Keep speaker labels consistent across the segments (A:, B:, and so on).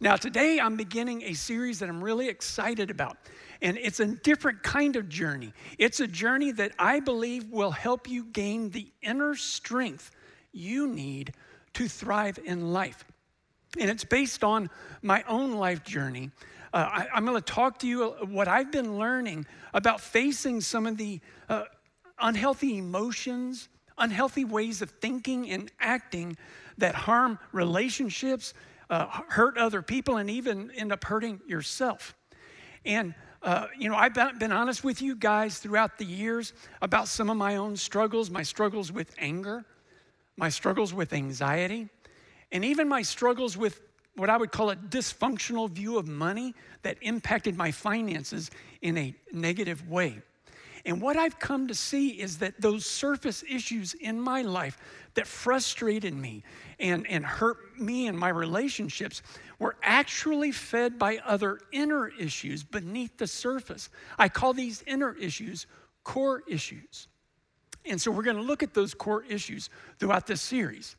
A: Now, today I'm beginning a series that I'm really excited about. And it's a different kind of journey. It's a journey that I believe will help you gain the inner strength you need to thrive in life. And it's based on my own life journey. Uh, I, am going to talk to you what I've been learning about facing some of the uh, unhealthy emotions, unhealthy ways of thinking and acting that harm relationships, uh, hurt other people, and even end up hurting yourself. And uh, you know, I've been, honest with you guys throughout the years about some of my own struggles, my struggles with anger, my struggles with anxiety, and even my struggles with what I would call a dysfunctional view of money that impacted my finances in a negative way. And what I've come to see is that those surface issues in my life that frustrated me and, and hurt me and my relationships were actually fed by other inner issues beneath the surface. I call these inner issues core issues. And so we're going to look at those core issues throughout this series.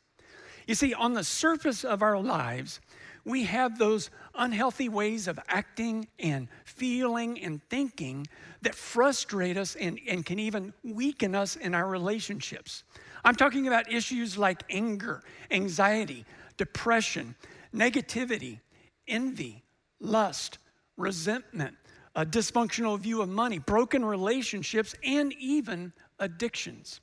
A: You see, on the surface of our lives, we have those unhealthy ways of acting and feeling and thinking that frustrate us and, and can even weaken us in our relationships. I'm talking about issues like anger, anxiety, depression, negativity, envy, lust, resentment, a dysfunctional view of money, broken relationships, and even addictions.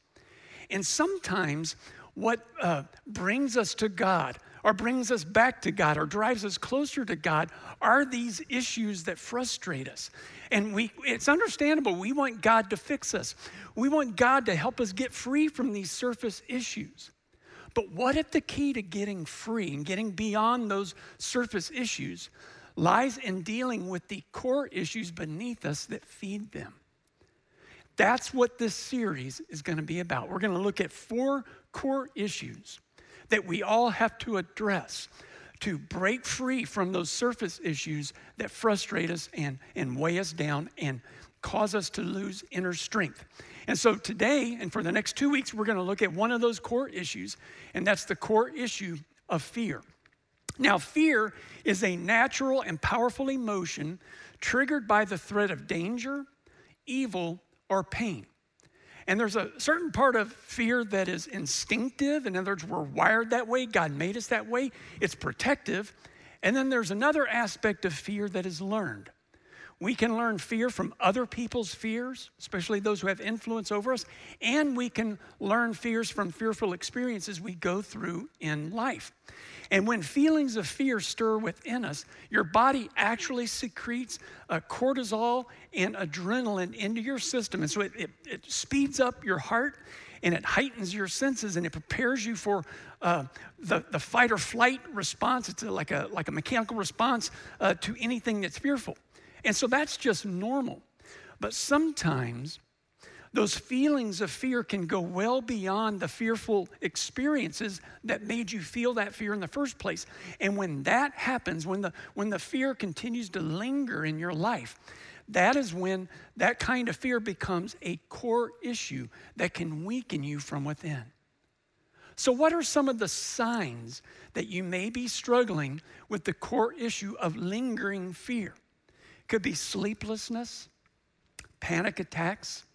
A: And sometimes what uh, brings us to God or brings us back to God or drives us closer to God are these issues that frustrate us. And we, it's understandable. We want God to fix us. We want God to help us get free from these surface issues. But what if the key to getting free and getting beyond those surface issues lies in dealing with the core issues beneath us that feed them? That's what this series is going to be about. We're going to look at four core issues that we all have to address to break free from those surface issues that frustrate us and, and weigh us down and cause us to lose inner strength. And so today and for the next two weeks, we're going to look at one of those core issues, and that's the core issue of fear. Now, fear is a natural and powerful emotion triggered by the threat of danger, evil, or pain. And there's a certain part of fear that is instinctive. In other words, we're wired that way. God made us that way. It's protective. And then there's another aspect of fear that is learned. We can learn fear from other people's fears, especially those who have influence over us, and we can learn fears from fearful experiences we go through in life. And when feelings of fear stir within us, your body actually secretes cortisol and adrenaline into your system. And so it, it, it, speeds up your heart and it heightens your senses and it prepares you for uh, the, the fight or flight response. It's like a, like a mechanical response uh, to anything that's fearful. And so that's just normal. But sometimes those feelings of fear can go well beyond the fearful experiences that made you feel that fear in the first place. And when that happens, when the, when the fear continues to linger in your life, that is when that kind of fear becomes a core issue that can weaken you from within. So, what are some of the signs that you may be struggling with the core issue of lingering fear? Could be sleeplessness, panic attacks,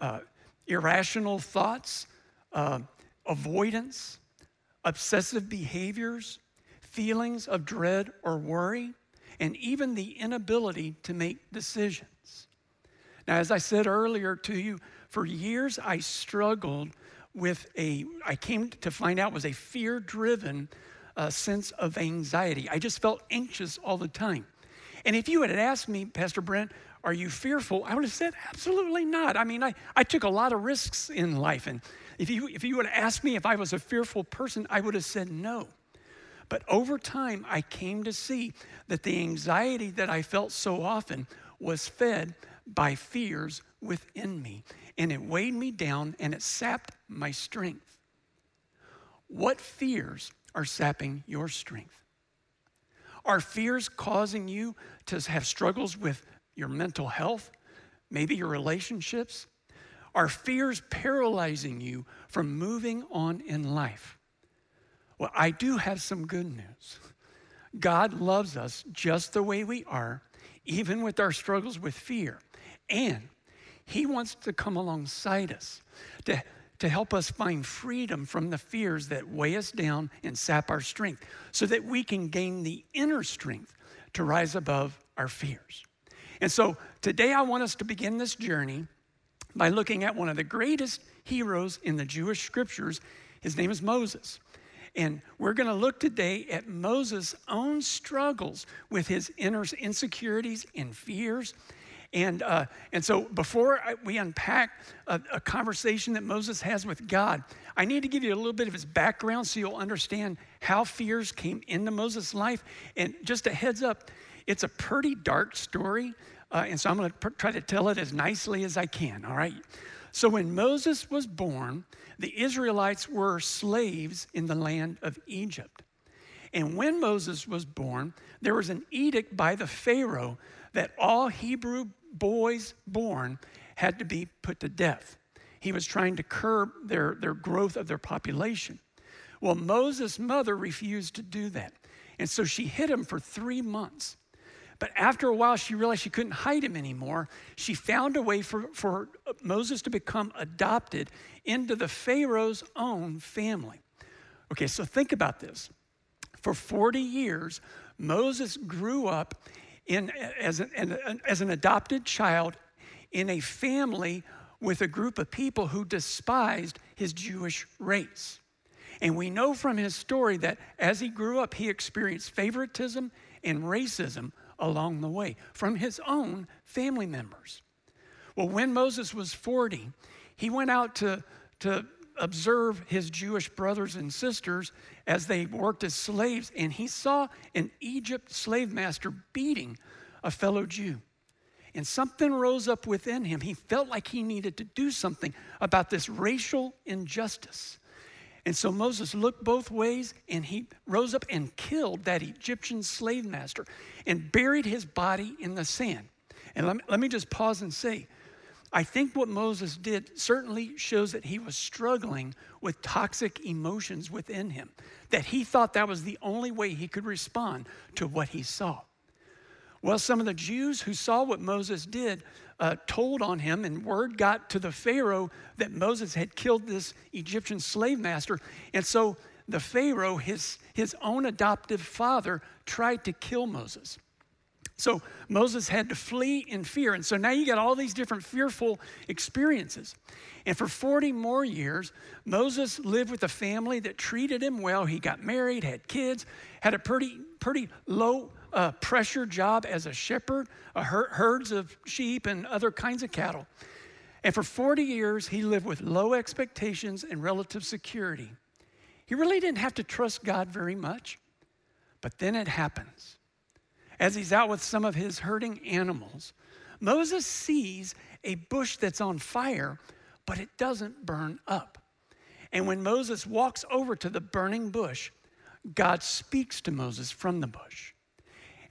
A: uh, irrational thoughts, uh, avoidance, obsessive behaviors, feelings of dread or worry, and even the inability to make decisions. Now, as I said earlier to you, for years I struggled with a, I came to find out was a fear driven uh, sense of anxiety. I just felt anxious all the time. And if you had asked me, Pastor Brent, are you fearful? I would have said, absolutely not. I mean, I, I took a lot of risks in life. And if you, if you would have asked me if I was a fearful person, I would have said no. But over time, I came to see that the anxiety that I felt so often was fed by fears within me. And it weighed me down and it sapped my strength. What fears are sapping your strength? Are fears causing you to have struggles with your mental health, maybe your relationships? Are fears paralyzing you from moving on in life? Well, I do have some good news. God loves us just the way we are, even with our struggles with fear. And He wants to come alongside us to, to help us find freedom from the fears that weigh us down and sap our strength so that we can gain the inner strength to rise above our fears. And so today I want us to begin this journey by looking at one of the greatest heroes in the Jewish scriptures. His name is Moses. And we're going to look today at Moses' own struggles with his inner insecurities and fears. And, uh, and so, before I, we unpack a, a conversation that Moses has with God, I need to give you a little bit of his background so you'll understand how fears came into Moses' life. And just a heads up, it's a pretty dark story. Uh, and so, I'm going to try to tell it as nicely as I can, all right? So, when Moses was born, the Israelites were slaves in the land of Egypt. And when Moses was born, there was an edict by the Pharaoh that all Hebrew boys born had to be put to death. He was trying to curb their, their growth of their population. Well, Moses' mother refused to do that. And so she hid him for three months. But after a while, she realized she couldn't hide him anymore. She found a way for, for Moses to become adopted into the Pharaoh's own family. Okay, so think about this. For 40 years, Moses grew up in, as, an, as an adopted child in a family with a group of people who despised his Jewish race. And we know from his story that as he grew up, he experienced favoritism and racism along the way from his own family members. Well, when Moses was 40, he went out to, to observe his Jewish brothers and sisters as they worked as slaves, and he saw an Egypt slave master beating a fellow Jew. And something rose up within him. He felt like he needed to do something about this racial injustice. And so Moses looked both ways and he rose up and killed that Egyptian slave master and buried his body in the sand. And let me, let me just pause and say, I think what Moses did certainly shows that he was struggling with toxic emotions within him, that he thought that was the only way he could respond to what he saw. Well, some of the Jews who saw what Moses did uh, told on him, and word got to the Pharaoh that Moses had killed this Egyptian slave master. And so the Pharaoh, his, his own adoptive father, tried to kill Moses. So Moses had to flee in fear. And so now you got all these different fearful experiences. And for 40 more years, Moses lived with a family that treated him well. He got married, had kids, had a pretty, pretty low uh, pressure job as a shepherd, a herds of sheep and other kinds of cattle. And for 40 years, he lived with low expectations and relative security. He really didn't have to trust God very much. But then it happens as he's out with some of his herding animals, Moses sees a bush that's on fire, but it doesn't burn up. And when Moses walks over to the burning bush, God speaks to Moses from the bush.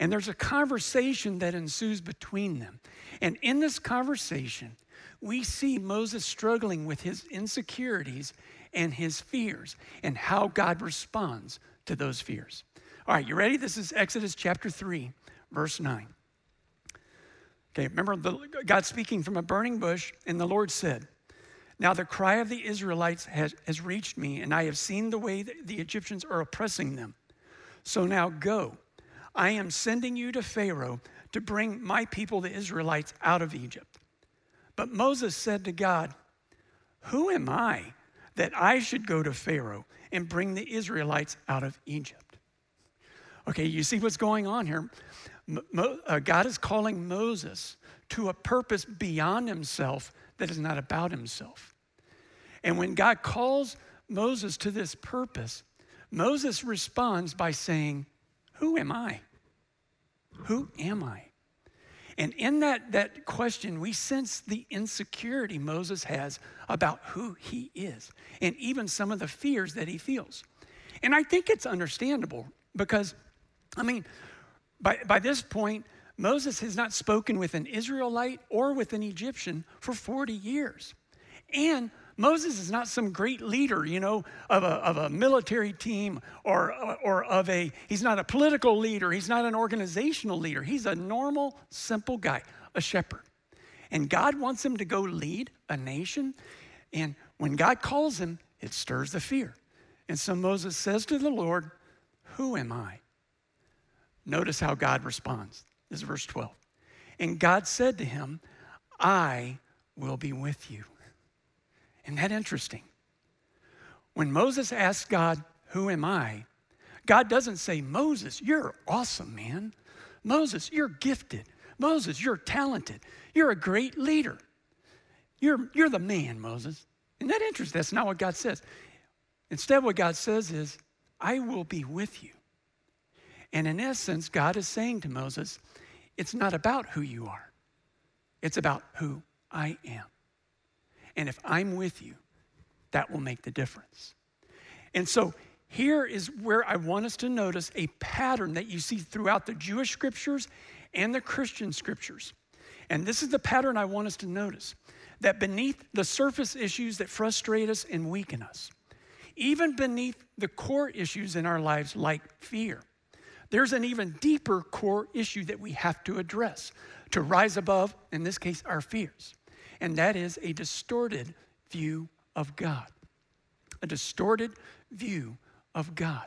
A: And there's a conversation that ensues between them. And in this conversation, we see Moses struggling with his insecurities and his fears and how God responds to those fears. All right, you ready? This is Exodus chapter 3, verse 9. Okay, remember the, God speaking from a burning bush, and the Lord said, Now the cry of the Israelites has, has reached me, and I have seen the way the Egyptians are oppressing them. So now go. I am sending you to Pharaoh to bring my people, the Israelites, out of Egypt. But Moses said to God, Who am I that I should go to Pharaoh and bring the Israelites out of Egypt? Okay, you see what's going on here. Mo, uh, God is calling Moses to a purpose beyond himself that is not about himself. And when God calls Moses to this purpose, Moses responds by saying, Who am I? Who am I? And in that, that question, we sense the insecurity Moses has about who he is and even some of the fears that he feels. And I think it's understandable because, I mean, by, by this point, Moses has not spoken with an Israelite or with an Egyptian for 40 years. And Moses is not some great leader, you know, of a, of a military team or, or of a, he's not a political leader. He's not an organizational leader. He's a normal, simple guy, a shepherd. And God wants him to go lead a nation. And when God calls him, it stirs the fear. And so Moses says to the Lord, Who am I? Notice how God responds. This is verse 12. And God said to him, I will be with you. Isn't that interesting? When Moses asks God, Who am I? God doesn't say, Moses, you're awesome, man. Moses, you're gifted. Moses, you're talented. You're a great leader. You're, you're the man, Moses. Isn't that interesting? That's not what God says. Instead, what God says is, I will be with you. And in essence, God is saying to Moses, it's not about who you are, it's about who I am. And if I'm with you, that will make the difference. And so here is where I want us to notice a pattern that you see throughout the Jewish scriptures and the Christian scriptures. And this is the pattern I want us to notice that beneath the surface issues that frustrate us and weaken us, even beneath the core issues in our lives like fear, there's an even deeper core issue that we have to address to rise above, in this case, our fears. And that is a distorted view of God. A distorted view of God.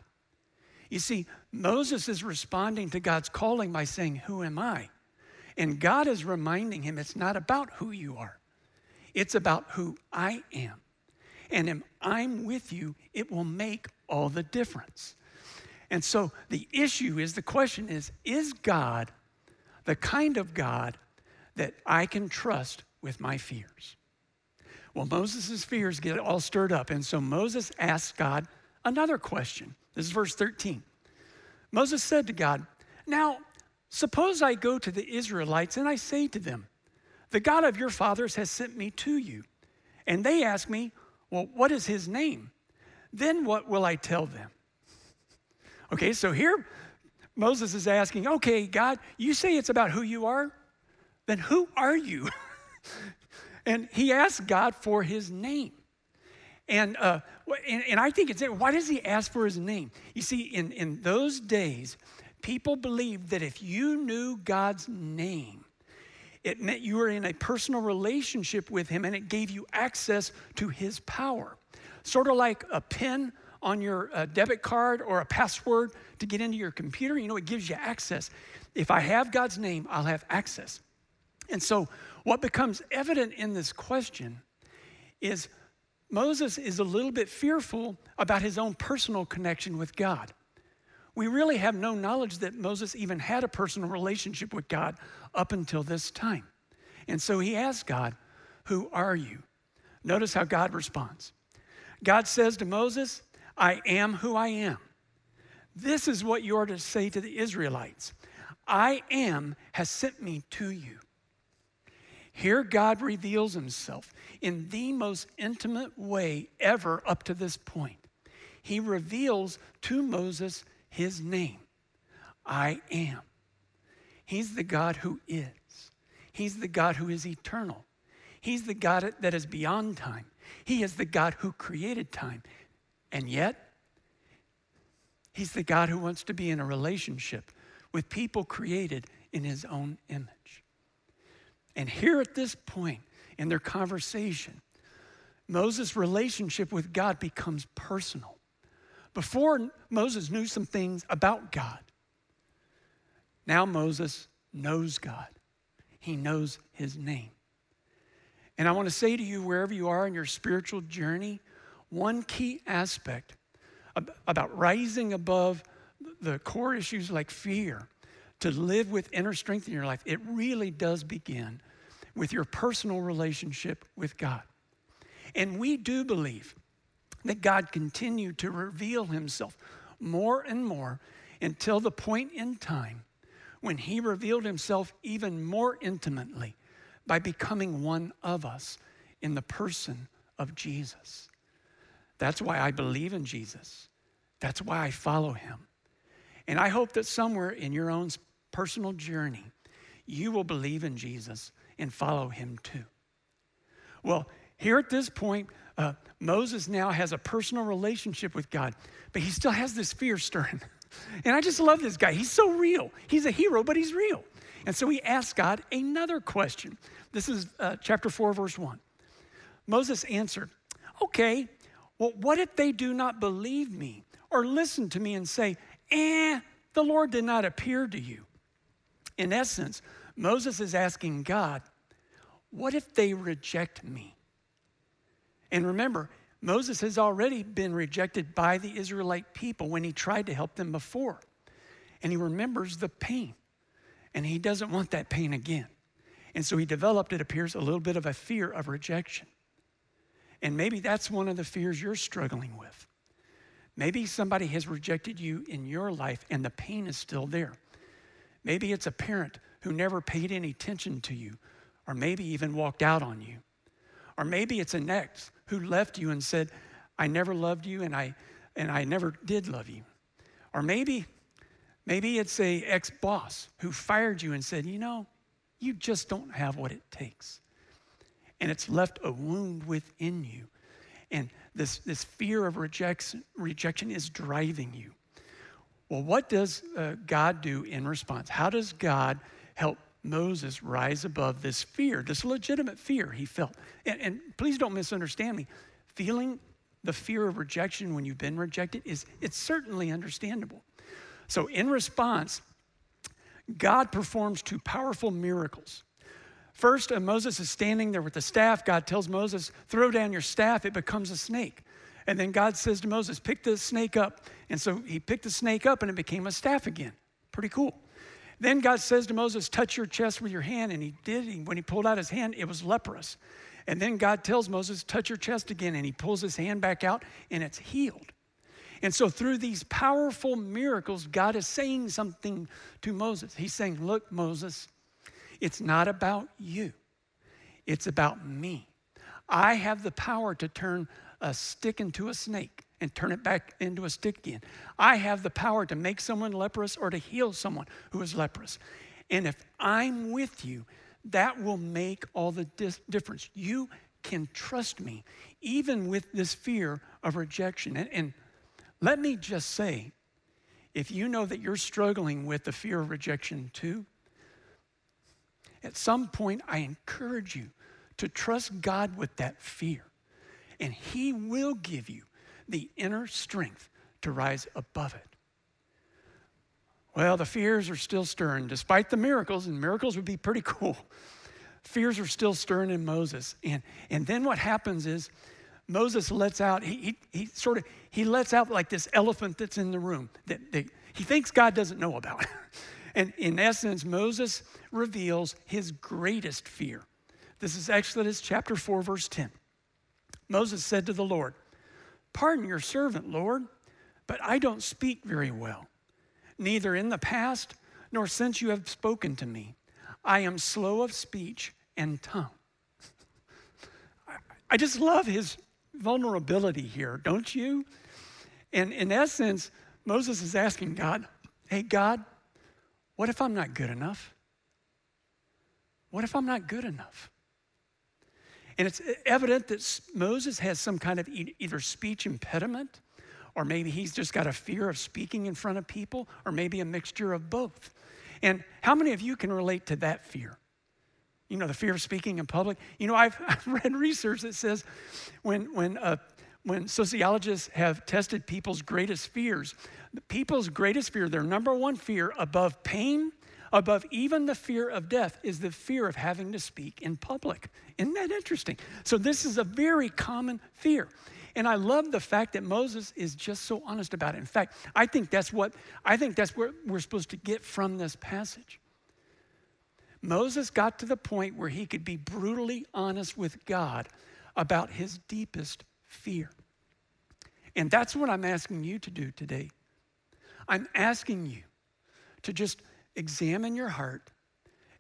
A: You see, Moses is responding to God's calling by saying, Who am I? And God is reminding him it's not about who you are, it's about who I am. And if I'm with you, it will make all the difference. And so the issue is the question is is God the kind of God that I can trust with my fears? Well, Moses' fears get all stirred up. And so Moses asks God another question. This is verse 13. Moses said to God, Now, suppose I go to the Israelites and I say to them, The God of your fathers has sent me to you. And they ask me, Well, what is his name? Then what will I tell them? Okay, so here Moses is asking, okay, God, you say it's about who you are? Then who are you? and he asks God for his name. And, uh, and, and, I think it's, why does he ask for his name? You see, in, in those days, people believed that if you knew God's name, it meant you were in a personal relationship with him and it gave you access to his power. Sort of like a pin on your uh, debit card or a password to get into your computer. You know, it gives you access. If I have God's name, I'll have access. And so, what becomes evident in this question is Moses is a little bit fearful about his own personal connection with God. We really have no knowledge that Moses even had a personal relationship with God up until this time. And so he asks God, Who are you? Notice how God responds. God says to Moses, I am who I am. This is what you are to say to the Israelites I am has sent me to you. Here, God reveals himself in the most intimate way ever up to this point. He reveals to Moses his name I am. He's the God who is, He's the God who is eternal, He's the God that is beyond time. He is the God who created time. And yet, He's the God who wants to be in a relationship with people created in His own image. And here at this point in their conversation, Moses' relationship with God becomes personal. Before, Moses knew some things about God. Now, Moses knows God, he knows his name. And I want to say to you, wherever you are in your spiritual journey, one key aspect about rising above the core issues like fear to live with inner strength in your life, it really does begin with your personal relationship with God. And we do believe that God continued to reveal himself more and more until the point in time when he revealed himself even more intimately by becoming one of us in the person of Jesus. That's why I believe in Jesus. That's why I follow him. And I hope that somewhere in your own personal journey, you will believe in Jesus and follow him too. Well, here at this point, uh, Moses now has a personal relationship with God, but he still has this fear stirring. And I just love this guy. He's so real. He's a hero, but he's real. And so he asks God another question. This is uh, chapter 4, verse 1. Moses answered, Okay, well, what if they do not believe me or listen to me and say, Eh, the Lord did not appear to you? In essence, Moses is asking God, What if they reject me? And remember, Moses has already been rejected by the Israelite people when he tried to help them before. And he remembers the pain. And he doesn't want that pain again. And so he developed, it appears, a little bit of a fear of rejection. And maybe that's one of the fears you're struggling with. Maybe somebody has rejected you in your life and the pain is still there. Maybe it's a parent who never paid any attention to you, or maybe even walked out on you. Or maybe it's an ex who left you and said, I never loved you and I, and I never did love you. Or maybe, maybe it's a ex-boss who fired you and said, you know, you just don't have what it takes. And it's left a wound within you. And this, this fear of rejection, rejection is driving you. Well, what does uh, God do in response? How does God help Moses rise above this fear, this legitimate fear he felt? And, and please don't misunderstand me. Feeling the fear of rejection when you've been rejected is it's certainly understandable. So in response, God performs two powerful miracles. First, uh, Moses is standing there with the staff. God tells Moses, throw down your staff, it becomes a snake. And then God says to Moses, pick the snake up. And so he picked the snake up and it became a staff again. Pretty cool. Then God says to Moses, touch your chest with your hand. And he did. He, when he pulled out his hand, it was leprous. And then God tells Moses, touch your chest again. And he pulls his hand back out and it's healed. And so, through these powerful miracles, God is saying something to Moses. He's saying, Look, Moses, it's not about you, it's about me. I have the power to turn a stick into a snake and turn it back into a stick again. I have the power to make someone leprous or to heal someone who is leprous. And if I'm with you, that will make all the dis- difference. You can trust me, even with this fear of rejection. And, and let me just say if you know that you're struggling with the fear of rejection too, at some point, I encourage you to trust God with that fear and He will give you the inner strength to rise above it. Well, the fears are still stirring, despite the miracles, and miracles would be pretty cool. Fears are still stirring in Moses. And, and then what happens is Moses lets out, he, he, he, sort of, he lets out like this elephant that's in the room that, that he thinks God doesn't know about. and in essence, Moses reveals his greatest fear. This is Exodus chapter 4, verse 10. Moses said to the Lord, Pardon your servant, Lord, but I don't speak very well, neither in the past nor since you have spoken to me. I am slow of speech and tongue. I just love his vulnerability here, don't you? And in essence, Moses is asking God, Hey, God, what if I'm not good enough? What if I'm not good enough? And it's evident that Moses has some kind of either speech impediment, or maybe he's just got a fear of speaking in front of people, or maybe a mixture of both. And how many of you can relate to that fear? You know, the fear of speaking in public. You know, I've, I've read research that says when, when, uh, when sociologists have tested people's greatest fears, people's greatest fear, their number one fear above pain above even the fear of death is the fear of having to speak in public. Isn't that interesting? So, this is a very common fear. And I love the fact that Moses is just so honest about it. In fact, I think that's what I think that's what we're supposed to get from this passage. Moses got to the point where he could be brutally honest with God about his deepest fear. And that's what I'm asking you to do today. I'm asking you to just examine your heart,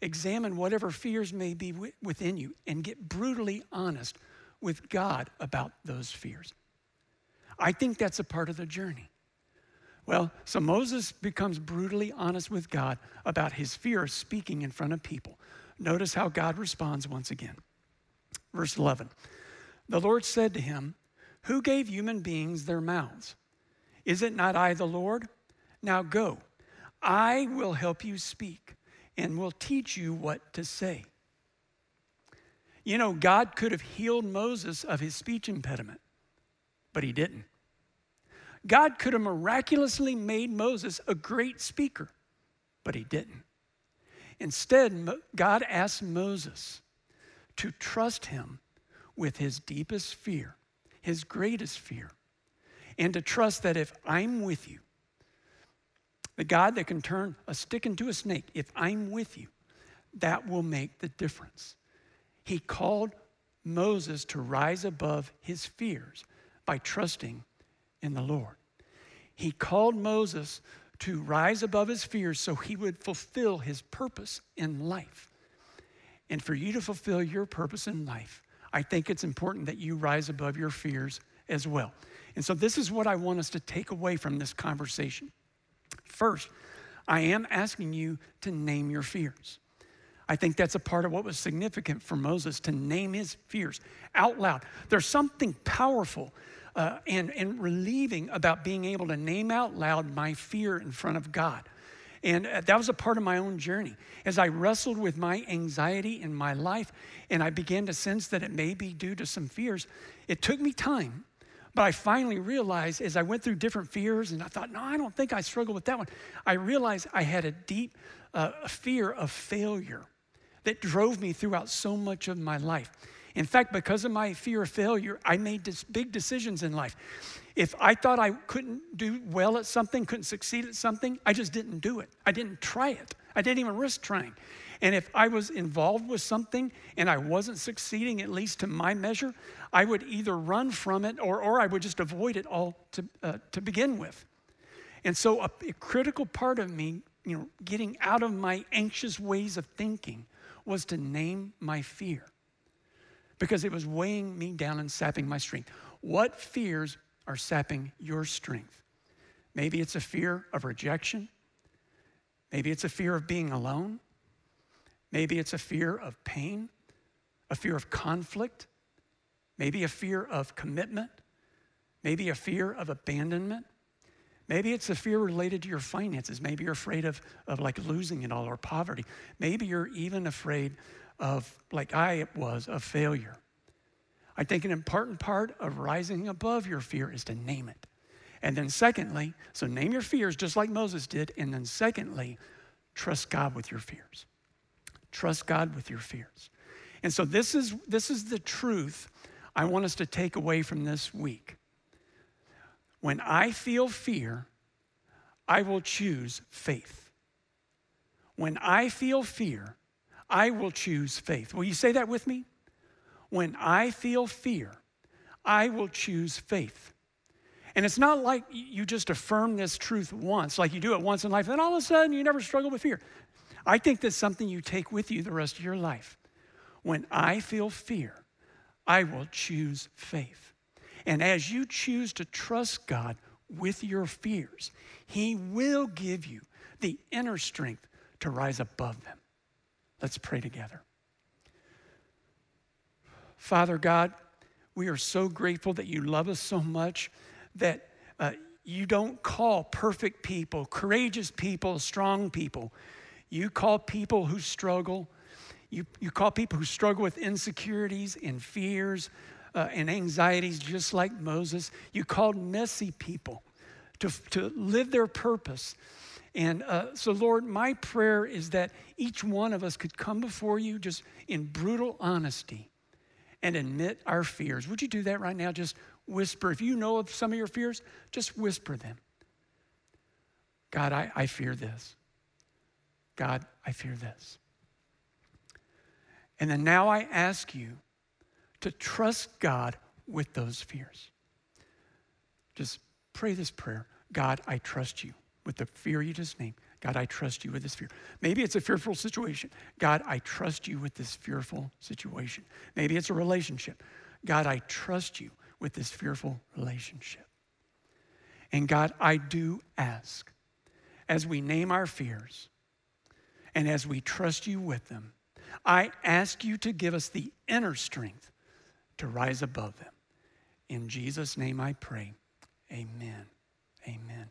A: examine whatever fears may be within you, and get brutally honest with God about those fears. I think that's a part of the journey. Well, so Moses becomes brutally honest with God about his fear of speaking in front of people. Notice how God responds once again. Verse 11 The Lord said to him, Who gave human beings their mouths? Is it not I, the Lord? Now go. I will help you speak and will teach you what to say. You know, God could have healed Moses of his speech impediment, but he didn't. God could have miraculously made Moses a great speaker, but he didn't. Instead, God asked Moses to trust him with his deepest fear, his greatest fear, and to trust that if I'm with you, the God that can turn a stick into a snake, if I'm with you, that will make the difference. He called Moses to rise above his fears by trusting in the Lord. He called Moses to rise above his fears so he would fulfill his purpose in life. And for you to fulfill your purpose in life, I think it's important that you rise above your fears as well. And so, this is what I want us to take away from this conversation. First, I am asking you to name your fears. I think that's a part of what was significant for Moses to name his fears out loud. There's something powerful uh, and, and relieving about being able to name out loud my fear in front of God. And uh, that was a part of my own journey. As I wrestled with my anxiety in my life, and I began to sense that it may be due to some fears, it took me time. But I finally realized as I went through different fears, and I thought, no, I don't think I struggle with that one. I realized I had a deep uh, fear of failure that drove me throughout so much of my life. In fact, because of my fear of failure, I made big decisions in life. If I thought I couldn't do well at something, couldn't succeed at something, I just didn't do it. I didn't try it. I didn't even risk trying. And if I was involved with something and I wasn't succeeding, at least to my measure, I would either run from it or, or I would just avoid it all to, uh, to begin with. And so, a, a critical part of me, you know, getting out of my anxious ways of thinking was to name my fear because it was weighing me down and sapping my strength. What fears are sapping your strength? Maybe it's a fear of rejection. Maybe it's a fear of being alone. Maybe it's a fear of pain, a fear of conflict, maybe a fear of commitment, maybe a fear of abandonment. Maybe it's a fear related to your finances. Maybe you're afraid of, of like losing it all or poverty. Maybe you're even afraid of, like I was, of failure. I think an important part of rising above your fear is to name it. And then, secondly, so name your fears just like Moses did. And then, secondly, trust God with your fears. Trust God with your fears. And so, this is, this is the truth I want us to take away from this week. When I feel fear, I will choose faith. When I feel fear, I will choose faith. Will you say that with me? When I feel fear, I will choose faith. And it's not like you just affirm this truth once, like you do it once in life, and all of a sudden you never struggle with fear. I think that's something you take with you the rest of your life. When I feel fear, I will choose faith. And as you choose to trust God with your fears, He will give you the inner strength to rise above them. Let's pray together. Father God, we are so grateful that you love us so much that uh, you don't call perfect people, courageous people, strong people. You call people who struggle. You, you call people who struggle with insecurities and fears uh, and anxieties, just like Moses. You called messy people to, to live their purpose and uh, so, Lord, my prayer is that each one of us could come before you just in brutal honesty and admit our fears. Would you do that right now? Just whisper. If you know of some of your fears, just whisper them. God, I, I fear this. God, I fear this. And then now I ask you to trust God with those fears. Just pray this prayer God, I trust you with the fear you just named. God, I trust you with this fear. Maybe it's a fearful situation. God, I trust you with this fearful situation. Maybe it's a relationship. God, I trust you with this fearful relationship. And God, I do ask, as we name our fears and as we trust you with them, I ask you to give us the inner strength to rise above them. In Jesus' name I pray. Amen. Amen.